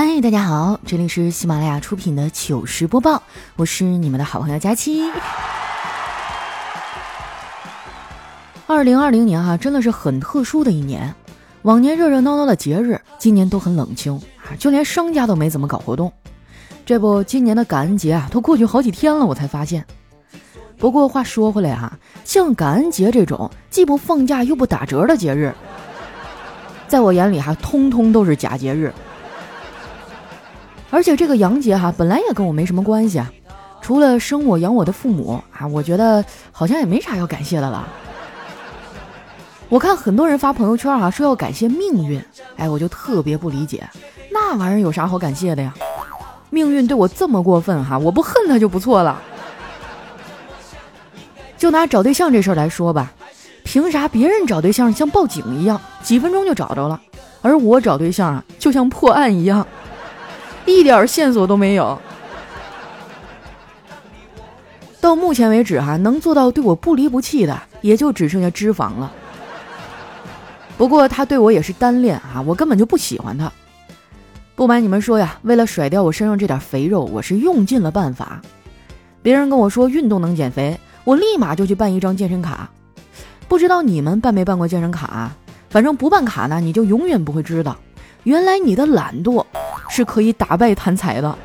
嗨，大家好，这里是喜马拉雅出品的糗事播报，我是你们的好朋友佳期。二零二零年哈，真的是很特殊的一年，往年热热闹闹的节日，今年都很冷清啊，就连商家都没怎么搞活动。这不，今年的感恩节啊，都过去好几天了，我才发现。不过话说回来哈，像感恩节这种既不放假又不打折的节日，在我眼里哈，通通都是假节日。而且这个杨杰哈，本来也跟我没什么关系啊，除了生我养我的父母啊，我觉得好像也没啥要感谢的了。我看很多人发朋友圈啊，说要感谢命运，哎，我就特别不理解，那玩意儿有啥好感谢的呀？命运对我这么过分哈，我不恨他就不错了。就拿找对象这事儿来说吧，凭啥别人找对象像报警一样，几分钟就找着了，而我找对象啊，就像破案一样？一点线索都没有。到目前为止，哈，能做到对我不离不弃的，也就只剩下脂肪了。不过他对我也是单恋啊，我根本就不喜欢他。不瞒你们说呀，为了甩掉我身上这点肥肉，我是用尽了办法。别人跟我说运动能减肥，我立马就去办一张健身卡。不知道你们办没办过健身卡？反正不办卡呢，你就永远不会知道，原来你的懒惰。是可以打败贪财的。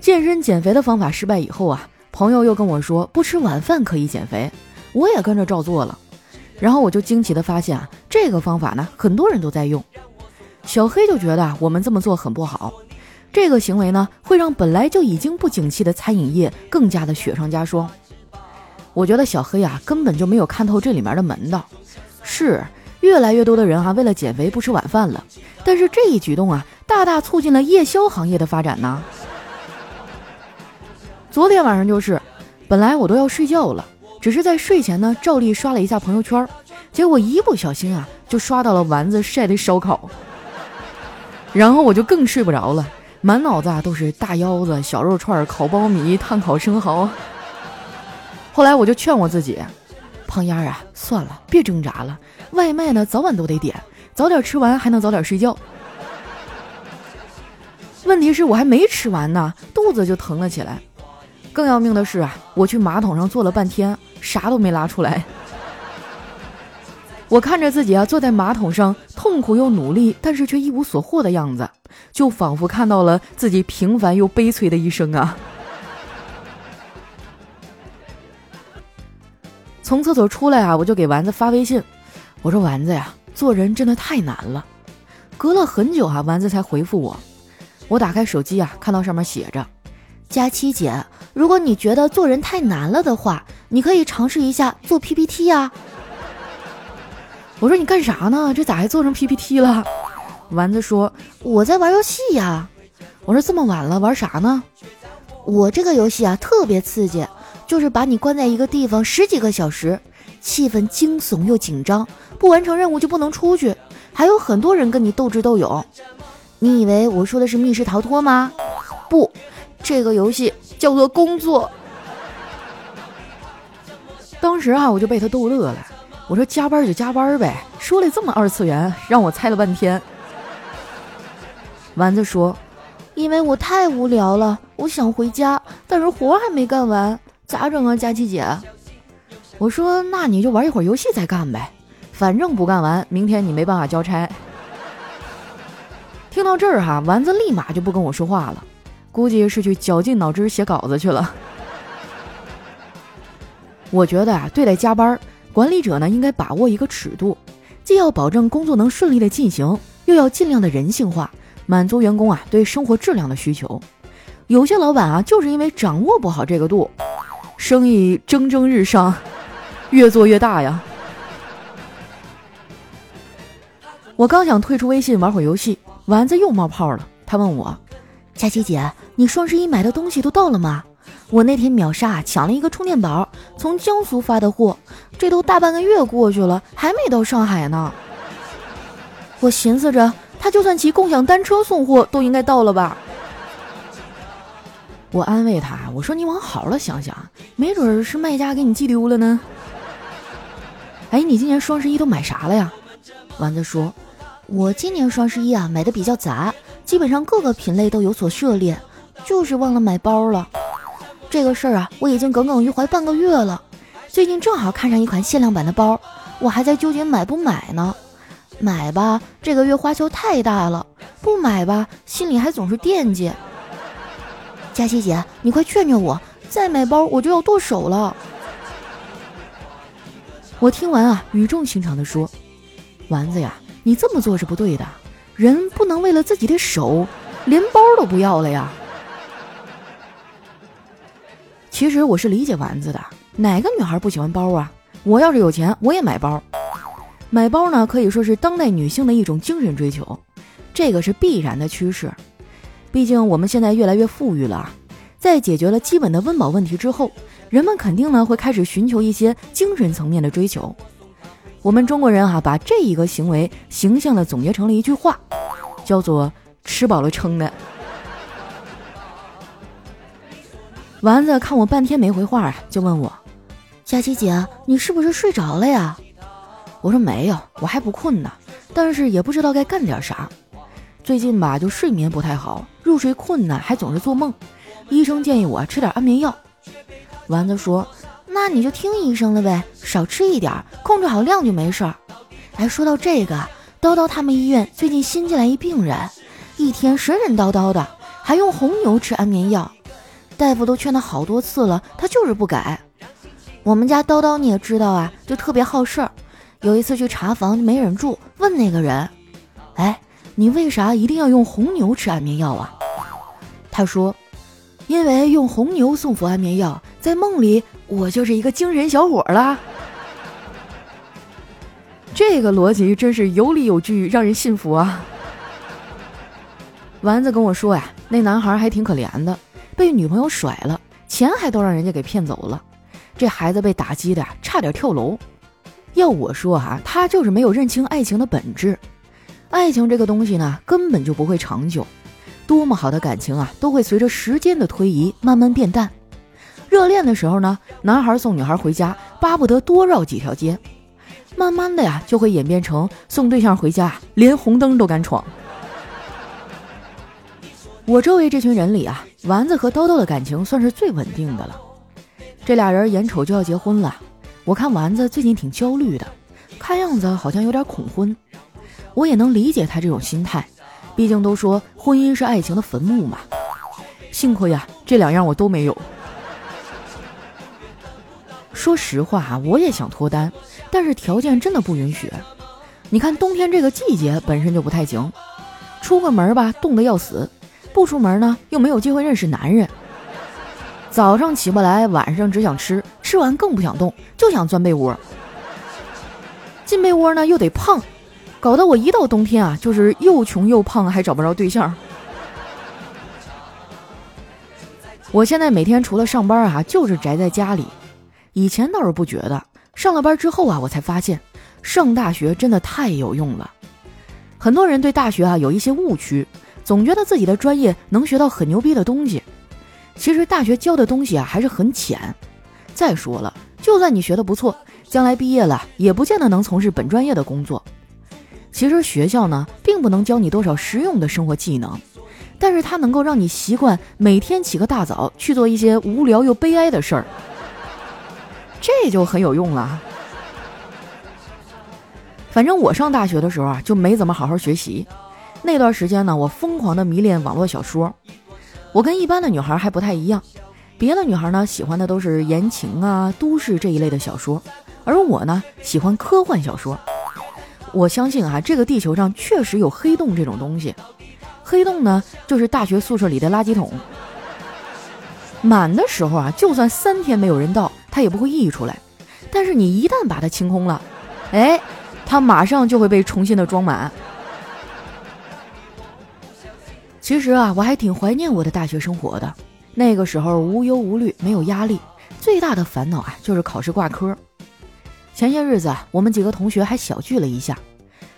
健身减肥的方法失败以后啊，朋友又跟我说不吃晚饭可以减肥，我也跟着照做了。然后我就惊奇的发现啊，这个方法呢，很多人都在用。小黑就觉得我们这么做很不好，这个行为呢，会让本来就已经不景气的餐饮业更加的雪上加霜。我觉得小黑啊，根本就没有看透这里面的门道。是。越来越多的人哈，为了减肥不吃晚饭了。但是这一举动啊，大大促进了夜宵行业的发展呢。昨天晚上就是，本来我都要睡觉了，只是在睡前呢，照例刷了一下朋友圈，结果一不小心啊，就刷到了丸子晒的烧烤，然后我就更睡不着了，满脑子啊都是大腰子、小肉串、烤苞米、炭烤生蚝。后来我就劝我自己。胖丫啊，算了，别挣扎了。外卖呢，早晚都得点，早点吃完还能早点睡觉。问题是我还没吃完呢，肚子就疼了起来。更要命的是啊，我去马桶上坐了半天，啥都没拉出来。我看着自己啊，坐在马桶上，痛苦又努力，但是却一无所获的样子，就仿佛看到了自己平凡又悲催的一生啊。从厕所出来啊，我就给丸子发微信，我说丸子呀，做人真的太难了。隔了很久哈，丸子才回复我。我打开手机啊，看到上面写着：“佳期姐，如果你觉得做人太难了的话，你可以尝试一下做 PPT 呀。”我说你干啥呢？这咋还做成 PPT 了？丸子说我在玩游戏呀。我说这么晚了玩啥呢？我这个游戏啊特别刺激。就是把你关在一个地方十几个小时，气氛惊悚又紧张，不完成任务就不能出去，还有很多人跟你斗智斗勇。你以为我说的是密室逃脱吗？不，这个游戏叫做工作。当时啊，我就被他逗乐了。我说加班就加班呗，说了这么二次元，让我猜了半天。丸子说，因为我太无聊了，我想回家，但是活还没干完。咋整啊，佳琪姐？我说那你就玩一会儿游戏再干呗，反正不干完，明天你没办法交差。听到这儿哈，丸子立马就不跟我说话了，估计是去绞尽脑汁写稿子去了。我觉得啊，对待加班，管理者呢应该把握一个尺度，既要保证工作能顺利的进行，又要尽量的人性化，满足员工啊对生活质量的需求。有些老板啊，就是因为掌握不好这个度。生意蒸蒸日上，越做越大呀！我刚想退出微信玩会儿游戏，丸子又冒泡了。他问我：“佳琪姐，你双十一买的东西都到了吗？我那天秒杀抢了一个充电宝，从江苏发的货，这都大半个月过去了，还没到上海呢。”我寻思着，他就算骑共享单车送货，都应该到了吧。我安慰他，我说你往好了想想，没准是卖家给你寄丢了呢。哎，你今年双十一都买啥了呀？丸子说，我今年双十一啊买的比较杂，基本上各个品类都有所涉猎，就是忘了买包了。这个事儿啊，我已经耿耿于怀半个月了。最近正好看上一款限量版的包，我还在纠结买不买呢。买吧，这个月花销太大了；不买吧，心里还总是惦记。佳琪姐，你快劝劝我，再买包我就要剁手了。我听完啊，语重心长地说：“丸子呀，你这么做是不对的，人不能为了自己的手，连包都不要了呀。”其实我是理解丸子的，哪个女孩不喜欢包啊？我要是有钱，我也买包。买包呢，可以说是当代女性的一种精神追求，这个是必然的趋势。毕竟我们现在越来越富裕了，在解决了基本的温饱问题之后，人们肯定呢会开始寻求一些精神层面的追求。我们中国人哈把这一个行为形象的总结成了一句话，叫做“吃饱了撑的”。丸子看我半天没回话啊，就问我：“佳琪姐，你是不是睡着了呀？”我说：“没有，我还不困呢，但是也不知道该干点啥。”最近吧，就睡眠不太好，入睡困难，还总是做梦。医生建议我吃点安眠药。丸子说：“那你就听医生的呗，少吃一点，控制好量就没事儿。”哎，说到这个，叨叨他们医院最近新进来一病人，一天神神叨叨的，还用红牛吃安眠药。大夫都劝他好多次了，他就是不改。我们家叨叨你也知道啊，就特别好事儿。有一次去查房，没忍住问那个人：“哎。”你为啥一定要用红牛吃安眠药啊？他说：“因为用红牛送服安眠药，在梦里我就是一个精神小伙啦。”这个逻辑真是有理有据，让人信服啊！丸子跟我说呀，那男孩还挺可怜的，被女朋友甩了，钱还都让人家给骗走了，这孩子被打击的差点跳楼。要我说啊，他就是没有认清爱情的本质。爱情这个东西呢，根本就不会长久。多么好的感情啊，都会随着时间的推移慢慢变淡。热恋的时候呢，男孩送女孩回家，巴不得多绕几条街。慢慢的呀，就会演变成送对象回家，连红灯都敢闯。我周围这群人里啊，丸子和叨叨的感情算是最稳定的了。这俩人眼瞅就要结婚了，我看丸子最近挺焦虑的，看样子好像有点恐婚。我也能理解他这种心态，毕竟都说婚姻是爱情的坟墓嘛。幸亏呀，这两样我都没有。说实话啊，我也想脱单，但是条件真的不允许。你看冬天这个季节本身就不太行，出个门吧冻得要死，不出门呢又没有机会认识男人。早上起不来，晚上只想吃，吃完更不想动，就想钻被窝。进被窝呢又得胖。搞得我一到冬天啊，就是又穷又胖，还找不着对象。我现在每天除了上班啊，就是宅在家里。以前倒是不觉得，上了班之后啊，我才发现上大学真的太有用了。很多人对大学啊有一些误区，总觉得自己的专业能学到很牛逼的东西。其实大学教的东西啊还是很浅。再说了，就算你学的不错，将来毕业了也不见得能从事本专业的工作。其实学校呢，并不能教你多少实用的生活技能，但是它能够让你习惯每天起个大早去做一些无聊又悲哀的事儿，这就很有用了。反正我上大学的时候啊，就没怎么好好学习。那段时间呢，我疯狂的迷恋网络小说。我跟一般的女孩还不太一样，别的女孩呢喜欢的都是言情啊、都市这一类的小说，而我呢喜欢科幻小说。我相信啊，这个地球上确实有黑洞这种东西。黑洞呢，就是大学宿舍里的垃圾桶。满的时候啊，就算三天没有人到，它也不会溢出来。但是你一旦把它清空了，哎，它马上就会被重新的装满。其实啊，我还挺怀念我的大学生活的。那个时候无忧无虑，没有压力，最大的烦恼啊就是考试挂科。前些日子，我们几个同学还小聚了一下，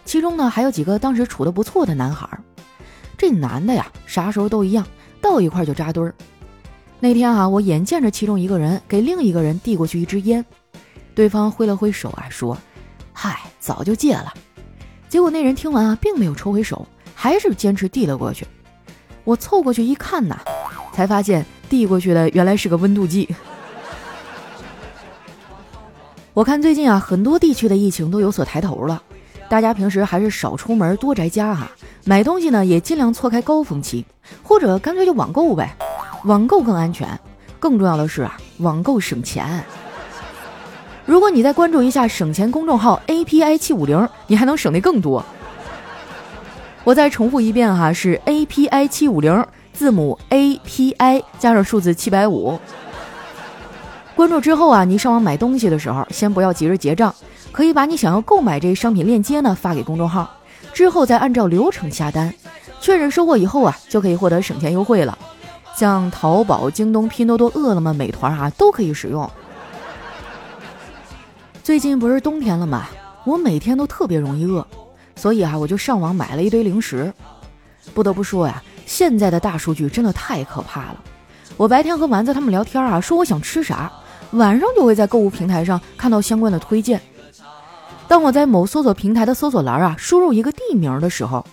其中呢还有几个当时处的不错的男孩。这男的呀，啥时候都一样，到一块就扎堆儿。那天啊，我眼见着其中一个人给另一个人递过去一支烟，对方挥了挥手啊，说：“嗨，早就戒了。”结果那人听完啊，并没有抽回手，还是坚持递了过去。我凑过去一看呐，才发现递过去的原来是个温度计。我看最近啊，很多地区的疫情都有所抬头了，大家平时还是少出门，多宅家哈。买东西呢，也尽量错开高峰期，或者干脆就网购呗，网购更安全。更重要的是啊，网购省钱。如果你再关注一下省钱公众号 API 七五零，你还能省的更多。我再重复一遍哈，是 API 七五零，字母 API 加上数字七百五。关注之后啊，你上网买东西的时候，先不要急着结账，可以把你想要购买这商品链接呢发给公众号，之后再按照流程下单，确认收货以后啊，就可以获得省钱优惠了。像淘宝、京东、拼多多、饿了么、美团啊，都可以使用。最近不是冬天了吗？我每天都特别容易饿，所以啊，我就上网买了一堆零食。不得不说呀，现在的大数据真的太可怕了。我白天和丸子他们聊天啊，说我想吃啥。晚上就会在购物平台上看到相关的推荐。当我在某搜索平台的搜索栏啊输入一个地名的时候，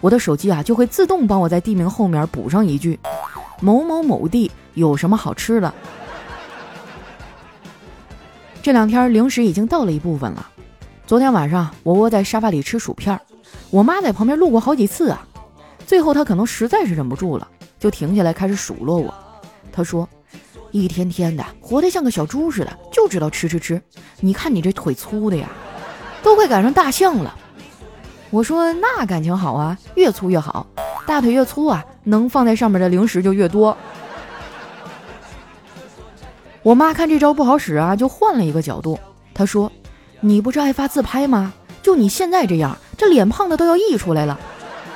我的手机啊就会自动帮我在地名后面补上一句：“某某某地有什么好吃的。”这两天零食已经到了一部分了。昨天晚上我窝在沙发里吃薯片，我妈在旁边路过好几次啊，最后她可能实在是忍不住了，就停下来开始数落我。她说。一天天的活得像个小猪似的，就知道吃吃吃。你看你这腿粗的呀，都快赶上大象了。我说那感情好啊，越粗越好，大腿越粗啊，能放在上面的零食就越多。我妈看这招不好使啊，就换了一个角度。她说：“你不是爱发自拍吗？就你现在这样，这脸胖的都要溢出来了，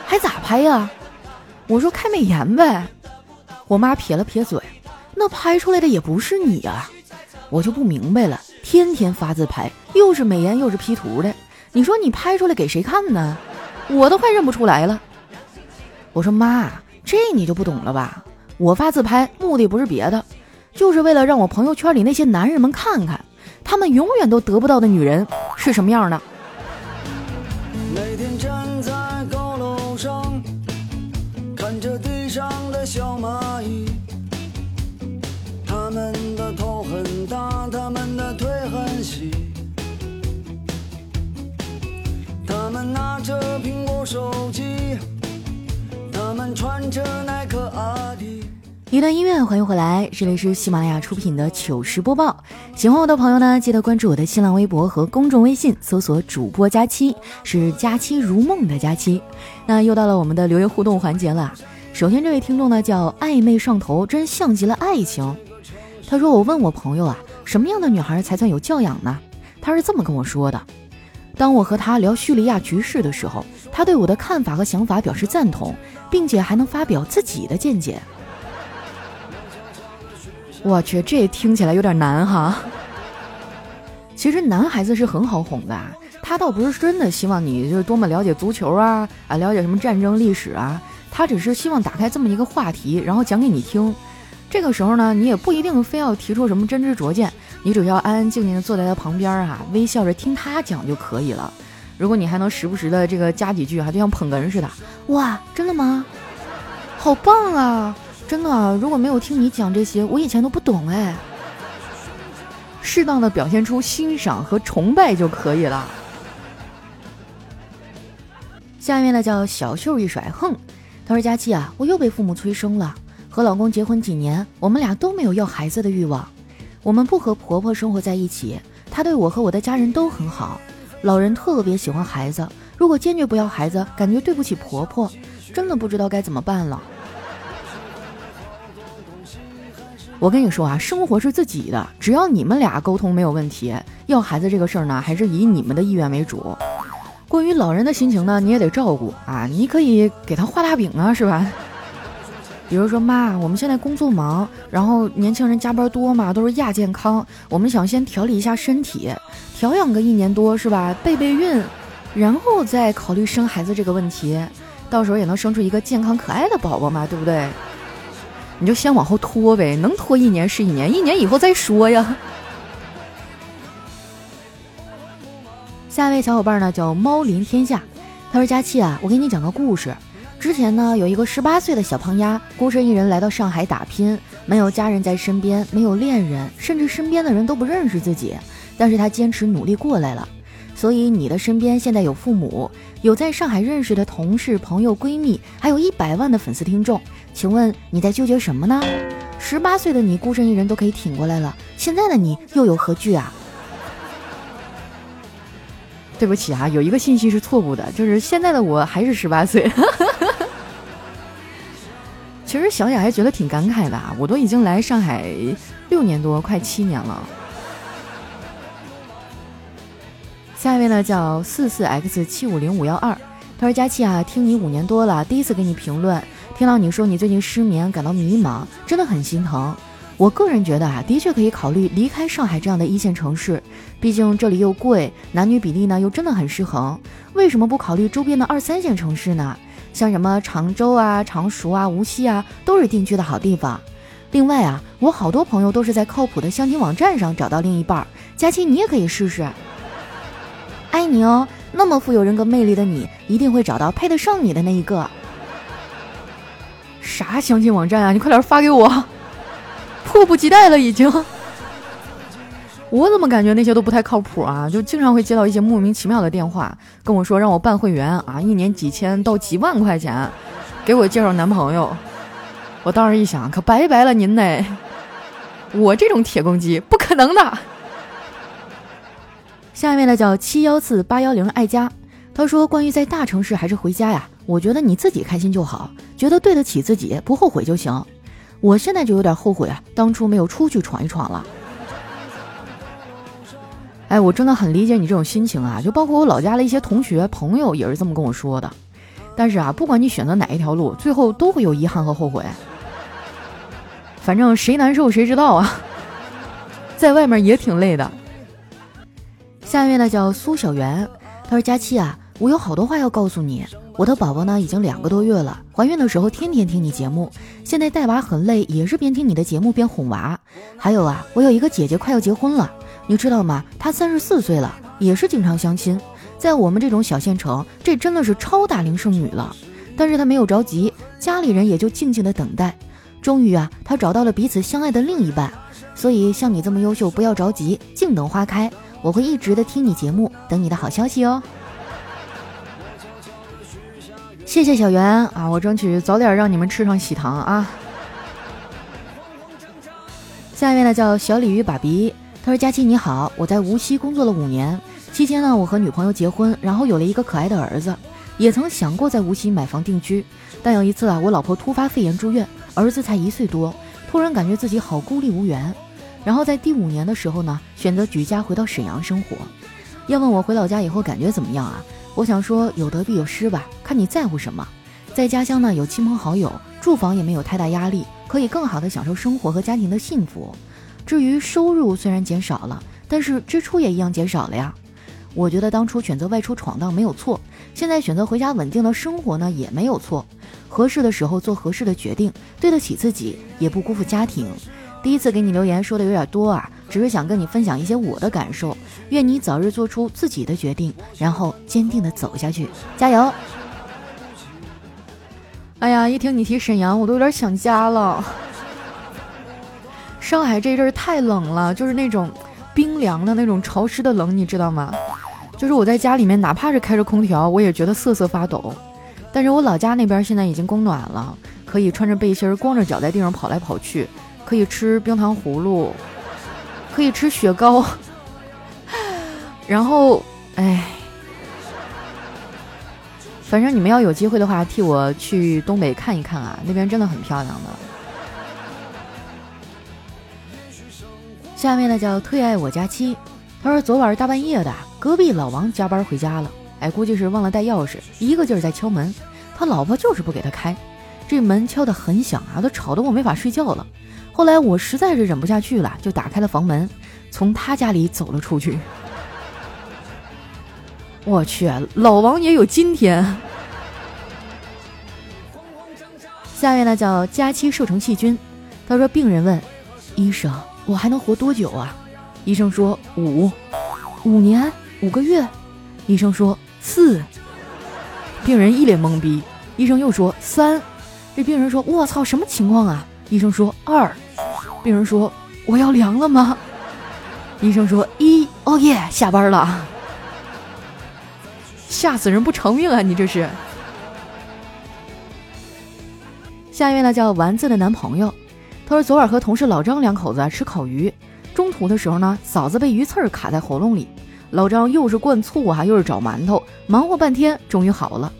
还咋拍呀？”我说：“开美颜呗。”我妈撇了撇嘴。那拍出来的也不是你啊，我就不明白了。天天发自拍，又是美颜又是 P 图的，你说你拍出来给谁看呢？我都快认不出来了。我说妈，这你就不懂了吧？我发自拍目的不是别的，就是为了让我朋友圈里那些男人们看看，他们永远都得不到的女人是什么样的。着苹果手机，他们穿着耐克阿迪。一段音乐，欢迎回来，这里是喜马拉雅出品的糗事播报。喜欢我的朋友呢，记得关注我的新浪微博和公众微信，搜索主播佳期，是佳期如梦的佳期。那又到了我们的留言互动环节了。首先，这位听众呢叫暧昧上头，真像极了爱情。他说：“我问我朋友啊，什么样的女孩才算有教养呢？他是这么跟我说的：当我和他聊叙利亚局势的时候，他对我的看法和想法表示赞同，并且还能发表自己的见解。我去，这听起来有点难哈。其实男孩子是很好哄的，他倒不是真的希望你就是多么了解足球啊啊，了解什么战争历史啊，他只是希望打开这么一个话题，然后讲给你听。”这个时候呢，你也不一定非要提出什么真知灼见，你只要安安静静的坐在他旁边啊，微笑着听他讲就可以了。如果你还能时不时的这个加几句哈，就像捧哏似的，哇，真的吗？好棒啊！真的，如果没有听你讲这些，我以前都不懂哎。适当的表现出欣赏和崇拜就可以了。下面呢叫小秀一甩，哼，他说佳期啊，我又被父母催生了。和老公结婚几年，我们俩都没有要孩子的欲望。我们不和婆婆生活在一起，她对我和我的家人都很好。老人特别喜欢孩子，如果坚决不要孩子，感觉对不起婆婆，真的不知道该怎么办了。我跟你说啊，生活是自己的，只要你们俩沟通没有问题，要孩子这个事儿呢，还是以你们的意愿为主。关于老人的心情呢，你也得照顾啊，你可以给他画大饼啊，是吧？比如说妈，我们现在工作忙，然后年轻人加班多嘛，都是亚健康。我们想先调理一下身体，调养个一年多是吧？备备孕，然后再考虑生孩子这个问题，到时候也能生出一个健康可爱的宝宝嘛，对不对？你就先往后拖呗，能拖一年是一年，一年以后再说呀。下一位小伙伴呢叫猫临天下，他说：“佳期啊，我给你讲个故事。之前呢，有一个十八岁的小胖丫，孤身一人来到上海打拼，没有家人在身边，没有恋人，甚至身边的人都不认识自己。但是他坚持努力过来了。所以你的身边现在有父母，有在上海认识的同事、朋友、闺蜜，还有一百万的粉丝听众。请问你在纠结什么呢？十八岁的你孤身一人都可以挺过来了，现在的你又有何惧啊？”对不起啊，有一个信息是错误的，就是现在的我还是十八岁。其实想想还觉得挺感慨的啊，我都已经来上海六年多，快七年了。下一位呢叫四四 x 七五零五幺二，他说佳期啊，听你五年多了，第一次给你评论，听到你说你最近失眠，感到迷茫，真的很心疼。我个人觉得啊，的确可以考虑离开上海这样的一线城市，毕竟这里又贵，男女比例呢又真的很失衡。为什么不考虑周边的二三线城市呢？像什么常州啊、常熟啊、无锡啊，都是定居的好地方。另外啊，我好多朋友都是在靠谱的相亲网站上找到另一半，佳期你也可以试试。爱你哦，那么富有人格魅力的你，一定会找到配得上你的那一个。啥相亲网站啊？你快点发给我。迫不及待了，已经。我怎么感觉那些都不太靠谱啊？就经常会接到一些莫名其妙的电话，跟我说让我办会员啊，一年几千到几万块钱，给我介绍男朋友。我当时一想，可拜拜了您嘞！我这种铁公鸡，不可能的。下面呢叫七幺四八幺零爱家，他说关于在大城市还是回家呀，我觉得你自己开心就好，觉得对得起自己，不后悔就行。我现在就有点后悔啊，当初没有出去闯一闯了。哎，我真的很理解你这种心情啊，就包括我老家的一些同学朋友也是这么跟我说的。但是啊，不管你选择哪一条路，最后都会有遗憾和后悔。反正谁难受谁知道啊，在外面也挺累的。下面呢叫苏小媛，她说：“佳期啊，我有好多话要告诉你。”我的宝宝呢，已经两个多月了。怀孕的时候天天听你节目，现在带娃很累，也是边听你的节目边哄娃。还有啊，我有一个姐姐快要结婚了，你知道吗？她三十四岁了，也是经常相亲。在我们这种小县城，这真的是超大龄剩女了。但是她没有着急，家里人也就静静的等待。终于啊，她找到了彼此相爱的另一半。所以像你这么优秀，不要着急，静等花开。我会一直的听你节目，等你的好消息哦。谢谢小袁啊，我争取早点让你们吃上喜糖啊。下一位呢叫小鲤鱼爸比，他说：“佳期你好，我在无锡工作了五年，期间呢我和女朋友结婚，然后有了一个可爱的儿子，也曾想过在无锡买房定居，但有一次啊我老婆突发肺炎住院，儿子才一岁多，突然感觉自己好孤立无援，然后在第五年的时候呢选择举家回到沈阳生活。要问我回老家以后感觉怎么样啊？”我想说有得必有失吧，看你在乎什么。在家乡呢，有亲朋好友，住房也没有太大压力，可以更好的享受生活和家庭的幸福。至于收入虽然减少了，但是支出也一样减少了呀。我觉得当初选择外出闯荡没有错，现在选择回家稳定的生活呢也没有错。合适的时候做合适的决定，对得起自己，也不辜负家庭。第一次给你留言说的有点多啊，只是想跟你分享一些我的感受。愿你早日做出自己的决定，然后坚定的走下去，加油！哎呀，一听你提沈阳，我都有点想家了。上海这阵儿太冷了，就是那种冰凉的那种潮湿的冷，你知道吗？就是我在家里面，哪怕是开着空调，我也觉得瑟瑟发抖。但是我老家那边现在已经供暖了，可以穿着背心儿，光着脚在地上跑来跑去。可以吃冰糖葫芦，可以吃雪糕，然后，哎，反正你们要有机会的话，替我去东北看一看啊，那边真的很漂亮的。下面呢叫特爱我家妻，他说昨晚大半夜的，隔壁老王加班回家了，哎，估计是忘了带钥匙，一个劲儿在敲门，他老婆就是不给他开，这门敲得很响啊，都吵得我没法睡觉了。后来我实在是忍不下去了，就打开了房门，从他家里走了出去。我去，老王也有今天。下面呢叫佳期瘦成细菌，他说病人问医生：“我还能活多久啊？”医生说：“五五年五个月。”医生说：“四。”病人一脸懵逼。医生又说三，这病人说：“我操，什么情况啊？”医生说二，病人说：“我要凉了吗？”医生说一，哦耶，下班了。吓死人不偿命啊！你这是。下一位呢叫丸子的男朋友，他说昨晚和同事老张两口子吃烤鱼，中途的时候呢，嫂子被鱼刺卡在喉咙里，老张又是灌醋啊，又是找馒头，忙活半天，终于好了。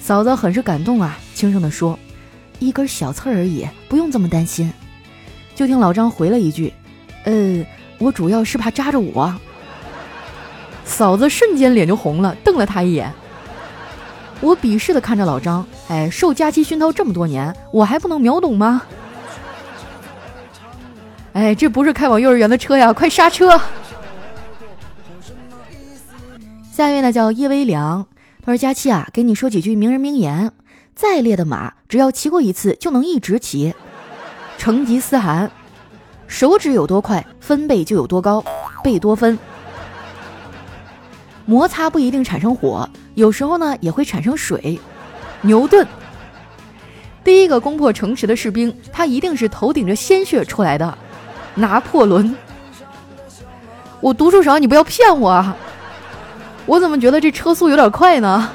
嫂子很是感动啊，轻声的说：“一根小刺而已，不用这么担心。”就听老张回了一句：“呃，我主要是怕扎着我。”嫂子瞬间脸就红了，瞪了他一眼。我鄙视的看着老张，哎，受假期熏陶这么多年，我还不能秒懂吗？哎，这不是开往幼儿园的车呀，快刹车！下一位呢叫叶微凉，他说佳期啊，给你说几句名人名言：再烈的马，只要骑过一次，就能一直骑。成吉思汗，手指有多快，分贝就有多高，贝多芬。摩擦不一定产生火，有时候呢也会产生水。牛顿，第一个攻破城池的士兵，他一定是头顶着鲜血出来的。拿破仑，我读书少，你不要骗我啊！我怎么觉得这车速有点快呢？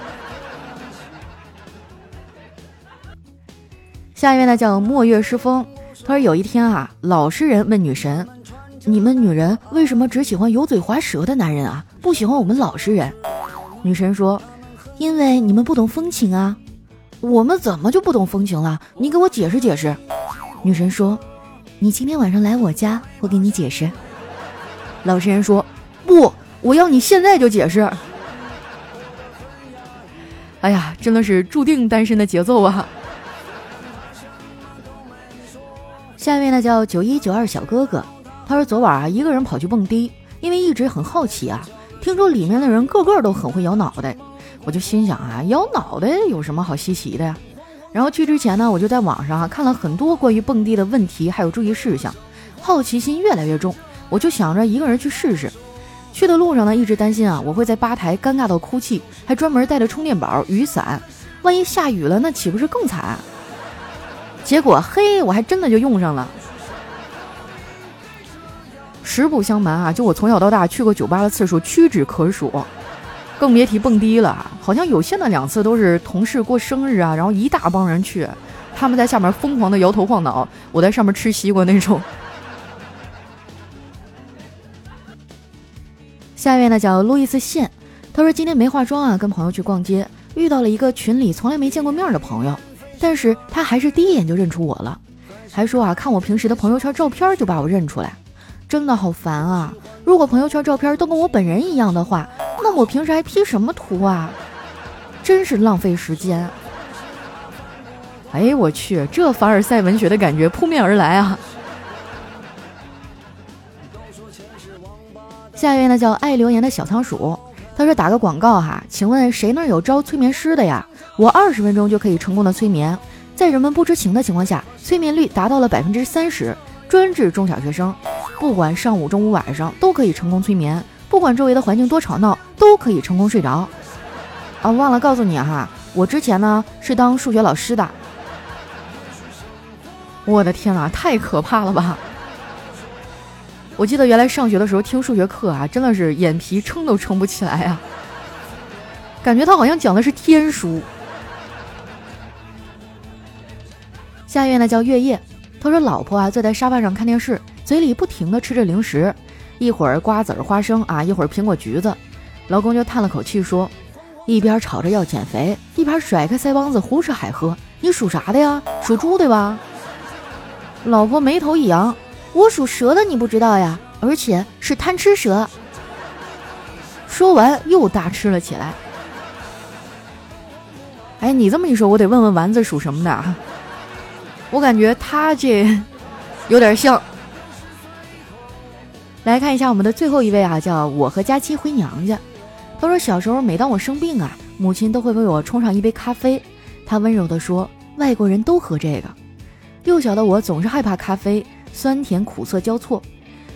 下一位呢叫墨月诗风，他说有一天啊，老实人问女神。你们女人为什么只喜欢油嘴滑舌的男人啊？不喜欢我们老实人？女神说：“因为你们不懂风情啊。”我们怎么就不懂风情了？你给我解释解释。女神说：“你今天晚上来我家，我给你解释。”老实人说：“不，我要你现在就解释。”哎呀，真的是注定单身的节奏啊！下一位呢，叫九一九二小哥哥。他说：“昨晚啊，一个人跑去蹦迪，因为一直很好奇啊。听说里面的人个个都很会摇脑袋，我就心想啊，摇脑袋有什么好稀奇的呀？然后去之前呢，我就在网上啊看了很多关于蹦迪的问题还有注意事项，好奇心越来越重，我就想着一个人去试试。去的路上呢，一直担心啊，我会在吧台尴尬到哭泣，还专门带着充电宝、雨伞，万一下雨了，那岂不是更惨？结果嘿，我还真的就用上了。”实不相瞒啊，就我从小到大去过酒吧的次数屈指可数，更别提蹦迪了。好像有限的两次都是同事过生日啊，然后一大帮人去，他们在下面疯狂的摇头晃脑，我在上面吃西瓜那种。下一位呢叫路易斯线，他说今天没化妆啊，跟朋友去逛街，遇到了一个群里从来没见过面的朋友，但是他还是第一眼就认出我了，还说啊看我平时的朋友圈照片就把我认出来。真的好烦啊！如果朋友圈照片都跟我本人一样的话，那我平时还 P 什么图啊？真是浪费时间。哎，我去，这凡尔赛文学的感觉扑面而来啊！下一位呢叫爱留言的小仓鼠，他说打个广告哈，请问谁那儿有招催眠师的呀？我二十分钟就可以成功的催眠，在人们不知情的情况下，催眠率达到了百分之三十，专治中小学生。不管上午、中午、晚上都可以成功催眠，不管周围的环境多吵闹，都可以成功睡着。啊，忘了告诉你哈，我之前呢是当数学老师的。我的天哪，太可怕了吧！我记得原来上学的时候听数学课啊，真的是眼皮撑都撑不起来啊，感觉他好像讲的是天书。下一位呢叫月夜，他说老婆啊坐在沙发上看电视。嘴里不停的吃着零食，一会儿瓜子儿、花生啊，一会儿苹果、橘子。老公就叹了口气说：“一边吵着要减肥，一边甩开腮帮子胡吃海喝。你属啥的呀？属猪对吧？”老婆眉头一扬：“我属蛇的，你不知道呀？而且是贪吃蛇。”说完又大吃了起来。哎，你这么一说，我得问问丸子属什么的啊。我感觉他这有点像。来看一下我们的最后一位啊，叫我和佳期回娘家。他说小时候每当我生病啊，母亲都会为我冲上一杯咖啡。他温柔地说：“外国人都喝这个。”幼小的我总是害怕咖啡，酸甜苦涩交错。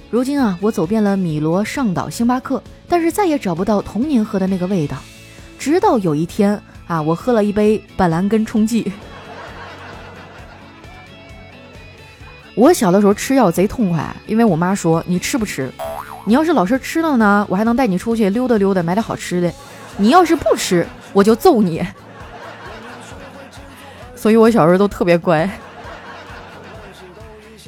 如今啊，我走遍了米罗、上岛、星巴克，但是再也找不到童年喝的那个味道。直到有一天啊，我喝了一杯板蓝根冲剂。我小的时候吃药贼痛快，因为我妈说你吃不吃，你要是老是吃了呢，我还能带你出去溜达溜达，买点好吃的；你要是不吃，我就揍你。所以我小时候都特别乖。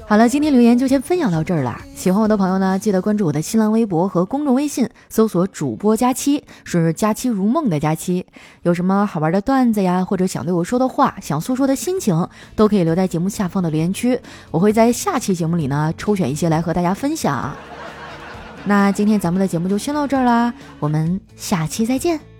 好了，今天留言就先分享到这儿了。喜欢我的朋友呢，记得关注我的新浪微博和公众微信，搜索“主播佳期”，是“佳期如梦”的佳期。有什么好玩的段子呀，或者想对我说的话，想诉说的心情，都可以留在节目下方的留言区，我会在下期节目里呢抽选一些来和大家分享。那今天咱们的节目就先到这儿啦，我们下期再见。